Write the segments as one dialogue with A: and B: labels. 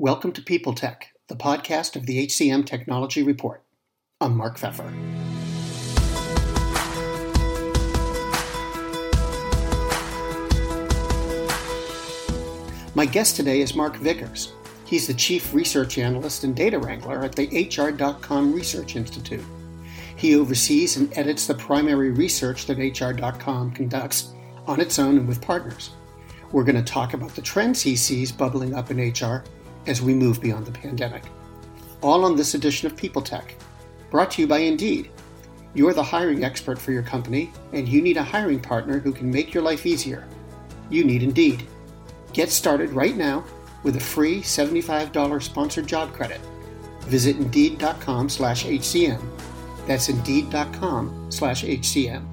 A: Welcome to People Tech, the podcast of the HCM Technology Report. I'm Mark Feffer. My guest today is Mark Vickers. He's the Chief Research Analyst and Data Wrangler at the HR.com Research Institute. He oversees and edits the primary research that HR.com conducts on its own and with partners. We're going to talk about the trends he sees bubbling up in HR as we move beyond the pandemic. All on this edition of People Tech, brought to you by Indeed. You're the hiring expert for your company, and you need a hiring partner who can make your life easier. You need Indeed. Get started right now with a free $75 sponsored job credit. Visit Indeed.com slash HCM. That's Indeed.com slash HCM.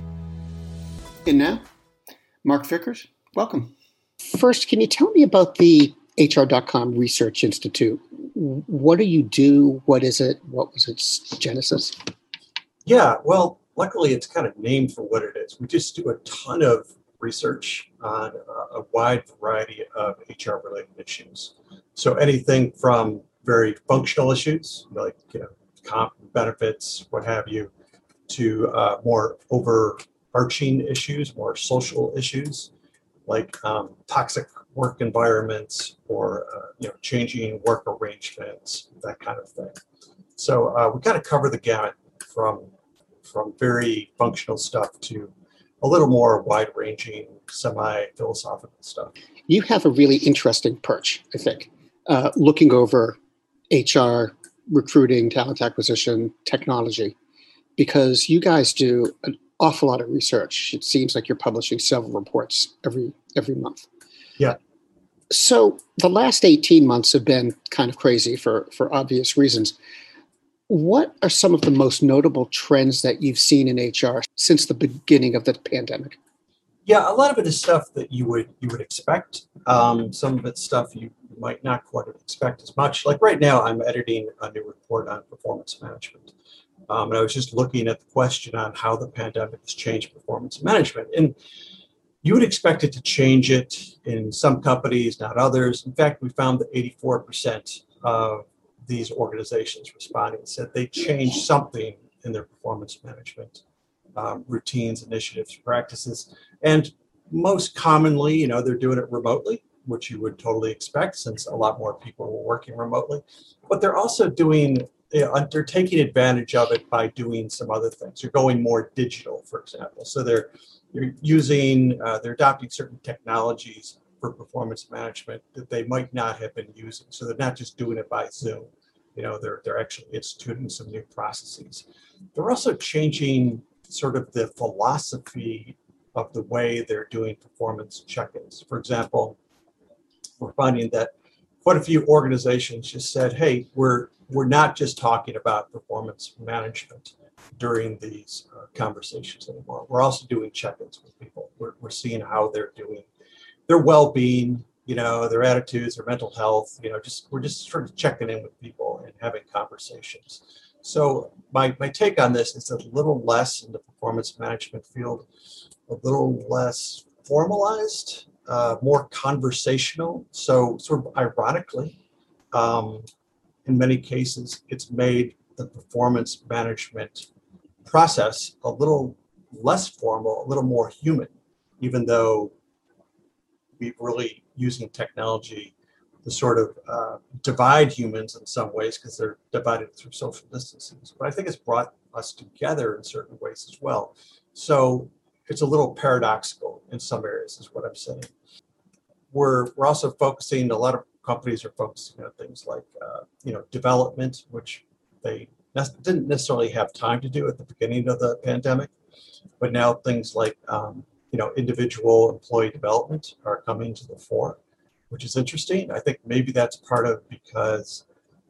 A: And now, Mark Vickers, welcome. First, can you tell me about the HR.com Research Institute? What do you do? What is it? What was its genesis?
B: Yeah, well, luckily it's kind of named for what it is. We just do a ton of research on a wide variety of HR related issues. So anything from very functional issues like you know, comp benefits, what have you, to uh, more overarching issues, more social issues like um, toxic work environments or uh, you know changing work arrangements, that kind of thing. So uh, we kind of cover the gamut from from very functional stuff to a little more wide ranging, semi philosophical stuff.
A: You have a really interesting perch, I think, uh, looking over HR, recruiting, talent acquisition, technology, because you guys do an awful lot of research. It seems like you're publishing several reports every every month.
B: Yeah.
A: So the last 18 months have been kind of crazy for for obvious reasons. What are some of the most notable trends that you've seen in HR since the beginning of the pandemic?
B: Yeah, a lot of it is stuff that you would you would expect. Um, some of it's stuff you might not quite expect as much. Like right now, I'm editing a new report on performance management, um, and I was just looking at the question on how the pandemic has changed performance management. And you would expect it to change it in some companies, not others. In fact, we found that 84% of these organizations responding said they changed something in their performance management um, routines, initiatives, practices. And most commonly, you know, they're doing it remotely, which you would totally expect since a lot more people were working remotely. But they're also doing they're taking advantage of it by doing some other things. You're going more digital, for example. So they're they're using uh, they're adopting certain technologies for performance management that they might not have been using. So they're not just doing it by Zoom. You know, they're they're actually instituting some new processes. They're also changing sort of the philosophy of the way they're doing performance check-ins. For example, we're finding that quite a few organizations just said, "Hey, we're we're not just talking about performance management during these uh, conversations anymore. We're also doing check-ins with people. We're, we're seeing how they're doing, their well-being, you know, their attitudes, their mental health. You know, just we're just sort of checking in with people and having conversations. So my my take on this is a little less in the performance management field, a little less formalized, uh, more conversational. So sort of ironically. Um, in many cases, it's made the performance management process a little less formal, a little more human, even though we're really using technology to sort of uh, divide humans in some ways because they're divided through social distances. But I think it's brought us together in certain ways as well. So it's a little paradoxical in some areas, is what I'm saying. We're, we're also focusing a lot of companies are focusing on things like uh, you know development, which they ne- didn't necessarily have time to do at the beginning of the pandemic, but now things like um, you know individual employee development are coming to the fore, which is interesting. I think maybe that's part of because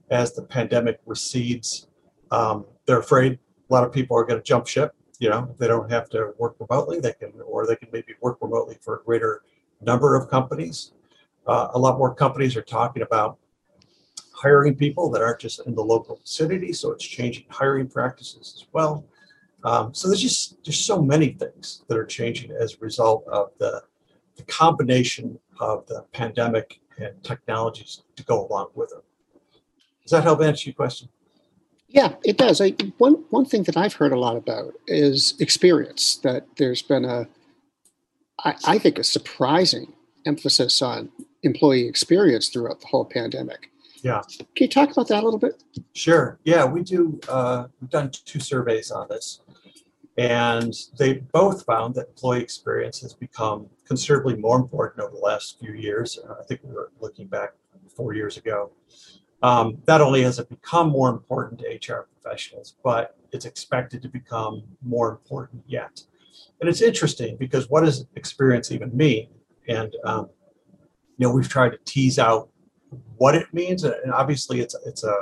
B: as the pandemic recedes, um, they're afraid a lot of people are going to jump ship. You know, they don't have to work remotely. They can, or they can maybe work remotely for a greater number of companies uh, a lot more companies are talking about hiring people that aren't just in the local vicinity, so it's changing hiring practices as well. Um, so there's just there's so many things that are changing as a result of the, the combination of the pandemic and technologies to go along with them. Does that help answer your question?
A: Yeah, it does. I, one one thing that I've heard a lot about is experience. That there's been a, I, I think, a surprising emphasis on employee experience throughout the whole pandemic.
B: Yeah.
A: Can you talk about that a little bit?
B: Sure. Yeah, we do. Uh, we've done two surveys on this, and they both found that employee experience has become considerably more important over the last few years. Uh, I think we were looking back four years ago. Um, not only has it become more important to HR professionals, but it's expected to become more important yet. And it's interesting because what does experience even mean? And um, you know, we've tried to tease out what it means, and obviously, it's it's a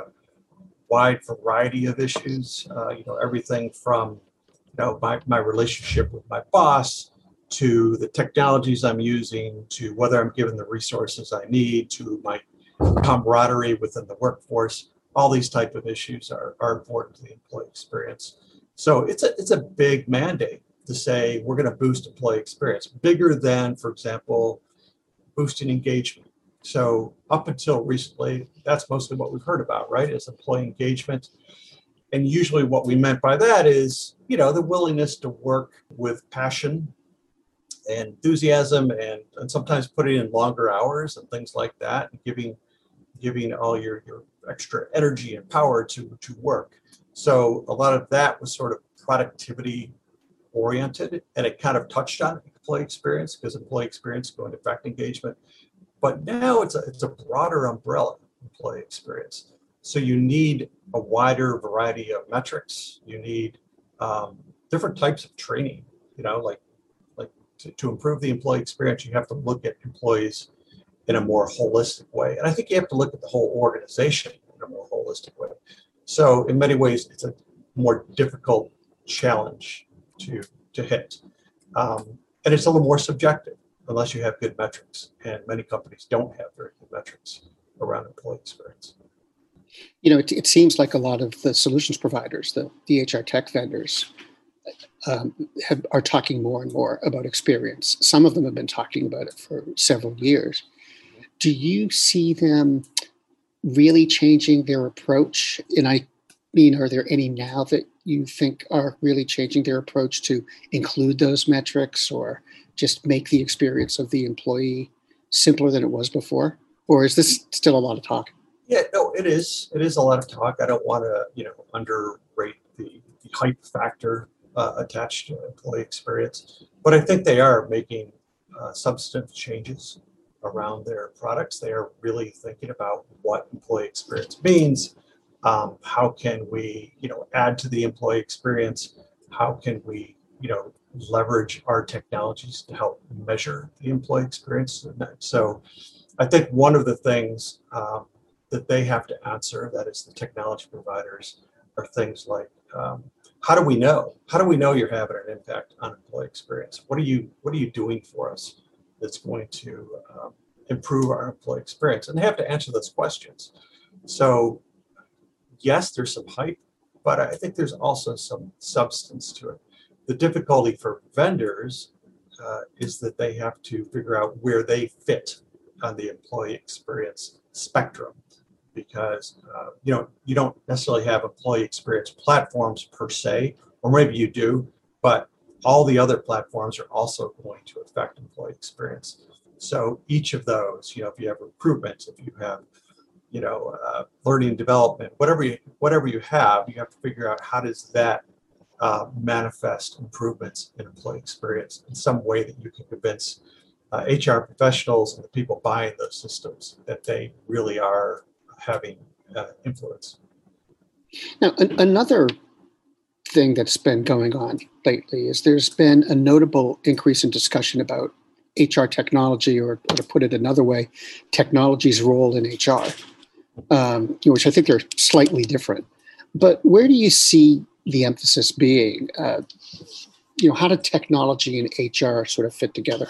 B: wide variety of issues. Uh, you know, everything from you know my my relationship with my boss to the technologies I'm using to whether I'm given the resources I need to my camaraderie within the workforce. All these type of issues are, are important to the employee experience. So it's a it's a big mandate to say we're going to boost employee experience, bigger than, for example, boosting engagement. So up until recently, that's mostly what we've heard about, right? Is employee engagement. And usually what we meant by that is, you know, the willingness to work with passion and enthusiasm and, and sometimes putting in longer hours and things like that and giving giving all your, your extra energy and power to, to work. So a lot of that was sort of productivity oriented and it kind of touched on employee experience because employee experience going to affect engagement. But now it's a, it's a broader umbrella employee experience. So you need a wider variety of metrics. You need um, different types of training. You know, like like to, to improve the employee experience, you have to look at employees in a more holistic way. And I think you have to look at the whole organization in a more holistic way. So in many ways, it's a more difficult challenge to to hit, um, and it's a little more subjective unless you have good metrics. And many companies don't have very good metrics around employee experience.
A: You know, it, it seems like a lot of the solutions providers, the, DHR tech vendors, um, have, are talking more and more about experience. Some of them have been talking about it for several years. Do you see them really changing their approach? And I mean, are there any now that you think are really changing their approach to include those metrics or just make the experience of the employee simpler than it was before? Or is this still a lot of talk?
B: Yeah, no, it is. It is a lot of talk. I don't want to, you know, underrate the, the hype factor uh, attached to employee experience, but I think they are making uh, substantive changes around their products. They are really thinking about what employee experience means. Um, how can we, you know, add to the employee experience? How can we, you know, leverage our technologies to help measure the employee experience? So, I think one of the things um, that they have to answer, that is the technology providers, are things like um, how do we know? How do we know you're having an impact on employee experience? What are you What are you doing for us? that's going to um, improve our employee experience? And they have to answer those questions. So, yes, there's some hype, but I think there's also some substance to it. The difficulty for vendors uh, is that they have to figure out where they fit on the employee experience spectrum because uh, you know you don't necessarily have employee experience platforms per se or maybe you do but all the other platforms are also going to affect employee experience. So each of those, you know, if you have recruitment, if you have, you know, uh, learning and development, whatever you whatever you have, you have to figure out how does that uh, manifest improvements in employee experience in some way that you can convince uh, HR professionals and the people buying those systems that they really are having uh, influence.
A: Now, an- another thing that's been going on lately is there's been a notable increase in discussion about HR technology, or, or to put it another way, technology's role in HR, um, which I think are slightly different. But where do you see the emphasis being? Uh, you know, how do technology and HR sort of fit together?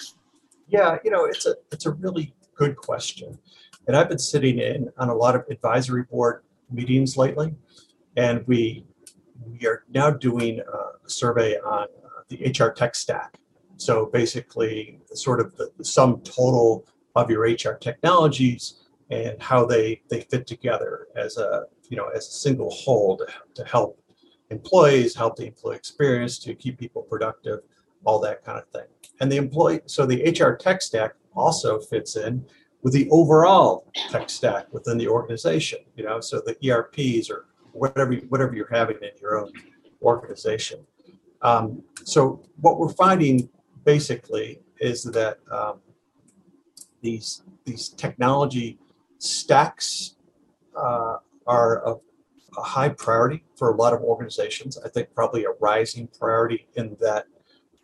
B: Yeah, you know, it's a it's a really good question, and I've been sitting in on a lot of advisory board meetings lately, and we we are now doing a survey on uh, the HR tech stack. So basically, sort of the, the sum total of your HR technologies and how they they fit together as a you know as a single whole to, to help employees, help the employee experience, to keep people productive, all that kind of thing. And the employee, so the HR tech stack also fits in with the overall tech stack within the organization. You know, so the ERPs or whatever whatever you're having in your own organization. Um, so what we're finding basically is that um, these these technology stacks uh, are of a high priority for a lot of organizations. I think probably a rising priority in that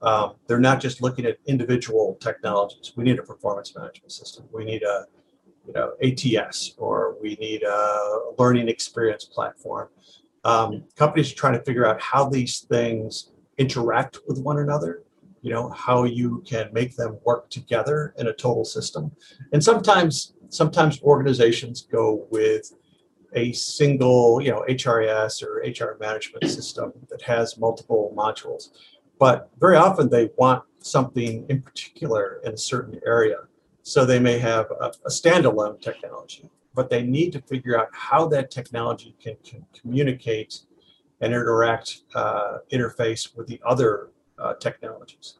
B: um, they're not just looking at individual technologies. We need a performance management system. We need a you know ATS or we need a learning experience platform. Um, companies are trying to figure out how these things interact with one another. You know how you can make them work together in a total system. And sometimes sometimes organizations go with a single, you know, HRIS or HR management system that has multiple modules. But very often they want something in particular in a certain area. So they may have a, a standalone technology, but they need to figure out how that technology can, can communicate and interact, uh, interface with the other uh, technologies.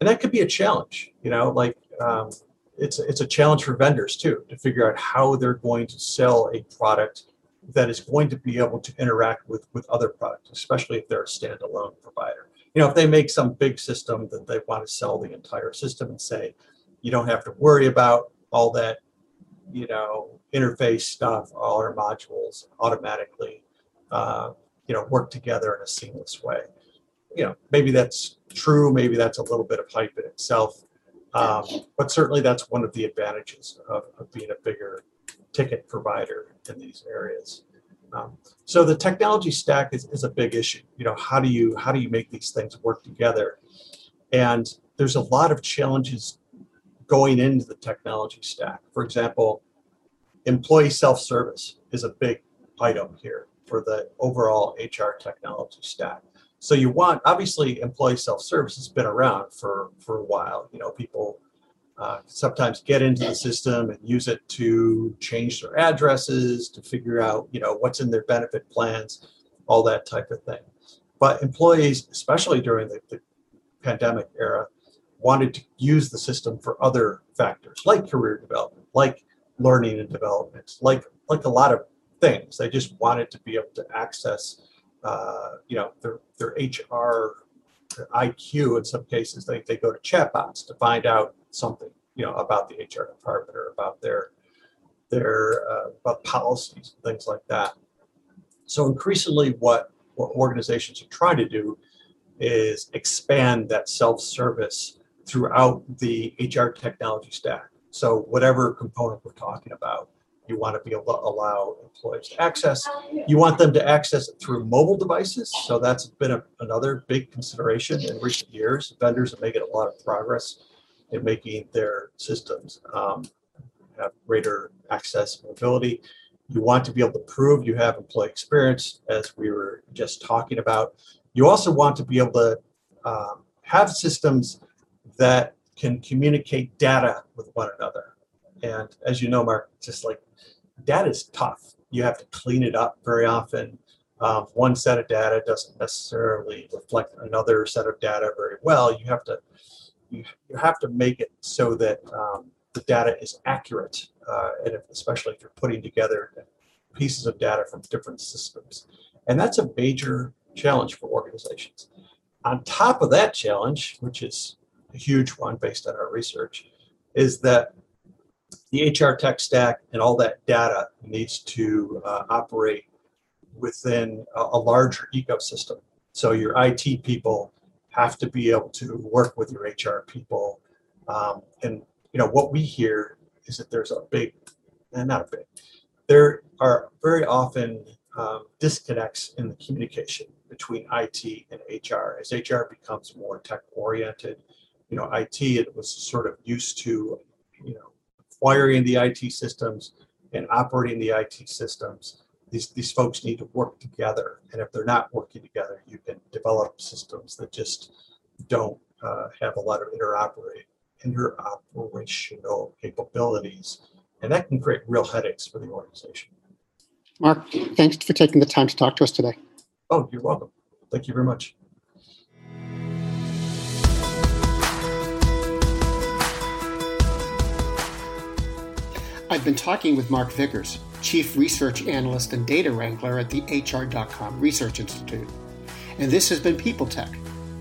B: And that could be a challenge, you know, like um, it's it's a challenge for vendors too to figure out how they're going to sell a product that is going to be able to interact with with other products, especially if they're a standalone provider. You know, if they make some big system that they want to sell the entire system and say, you don't have to worry about all that, you know, interface stuff, all our modules automatically, uh, you know, work together in a seamless way. You know, maybe that's true. Maybe that's a little bit of hype in itself. Um, but certainly that's one of the advantages of, of being a bigger ticket provider in these areas. Um, so the technology stack is, is a big issue. You know, how do you how do you make these things work together? And there's a lot of challenges going into the technology stack. For example, employee self-service is a big item here for the overall HR technology stack. So you want obviously employee self-service has been around for for a while. You know, people uh, sometimes get into the system and use it to change their addresses, to figure out you know what's in their benefit plans, all that type of thing. But employees, especially during the, the pandemic era, wanted to use the system for other factors like career development, like learning and development, like like a lot of things. They just wanted to be able to access uh, you know, their, their HR their IQ in some cases, they, they go to chatbots to find out something, you know, about the HR department or about their their uh, about policies and things like that. So increasingly, what, what organizations are trying to do is expand that self-service throughout the HR technology stack. So whatever component we're talking about, you want to be able to allow employees to access. You want them to access it through mobile devices. So that's been a, another big consideration in recent years. Vendors are making a lot of progress in making their systems um, have greater access mobility. You want to be able to prove you have employee experience, as we were just talking about. You also want to be able to um, have systems that can communicate data with one another. And as you know, Mark, just like data is tough. You have to clean it up very often. Um, one set of data doesn't necessarily reflect another set of data very well. You have to you, you have to make it so that um, the data is accurate, uh, and if, especially if you're putting together pieces of data from different systems, and that's a major challenge for organizations. On top of that challenge, which is a huge one based on our research, is that the HR tech stack and all that data needs to uh, operate within a, a, larger ecosystem. So your IT people have to be able to work with your HR people. Um, and you know what we hear is that there's a big, and eh, not a big, there are very often um, disconnects in the communication between IT and HR as HR becomes more tech oriented. You know, IT it was sort of used to, you know, acquiring the IT systems and operating the IT systems, these, these folks need to work together. And if they're not working together, you can develop systems that just don't uh, have a lot of interoperate, interoperational capabilities, and that can create real headaches for the organization.
A: Mark, thanks for taking the time to talk to us today.
B: Oh, you're welcome. Thank you very much.
A: I've been talking with Mark Vickers, Chief Research Analyst and Data Wrangler at the HR.com Research Institute. And this has been People Tech,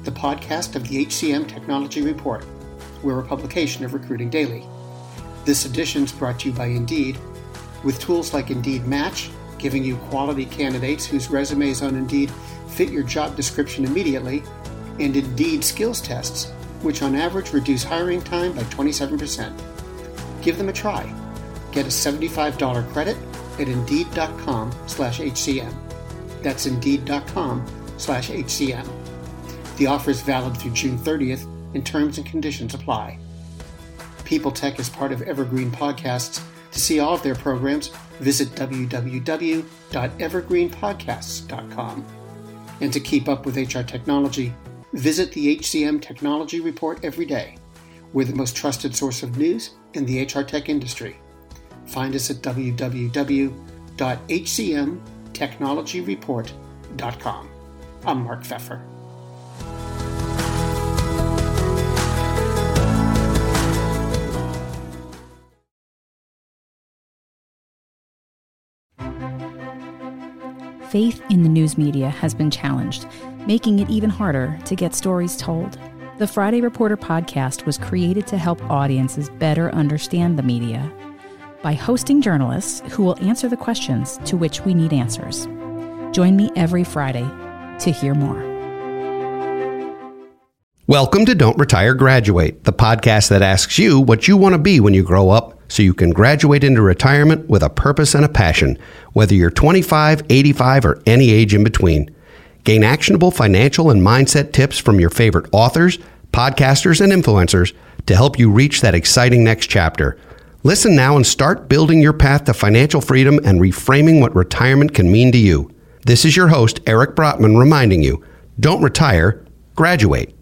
A: the podcast of the HCM Technology Report. We're a publication of Recruiting Daily. This edition is brought to you by Indeed, with tools like Indeed Match, giving you quality candidates whose resumes on Indeed fit your job description immediately, and Indeed Skills Tests, which on average reduce hiring time by 27%. Give them a try. Get a $75 credit at Indeed.com slash HCM. That's Indeed.com slash HCM. The offer is valid through June 30th, and terms and conditions apply. People Tech is part of Evergreen Podcasts. To see all of their programs, visit www.evergreenpodcasts.com. And to keep up with HR technology, visit the HCM Technology Report every day. We're the most trusted source of news in the HR tech industry. Find us at www.hcmtechnologyreport.com. I'm Mark Feffer.
C: Faith in the news media has been challenged, making it even harder to get stories told. The Friday Reporter podcast was created to help audiences better understand the media by hosting journalists who will answer the questions to which we need answers. Join me every Friday to hear more.
D: Welcome to Don't Retire Graduate, the podcast that asks you what you want to be when you grow up so you can graduate into retirement with a purpose and a passion, whether you're 25, 85, or any age in between. Gain actionable financial and mindset tips from your favorite authors, podcasters, and influencers to help you reach that exciting next chapter. Listen now and start building your path to financial freedom and reframing what retirement can mean to you. This is your host, Eric Brotman, reminding you don't retire, graduate.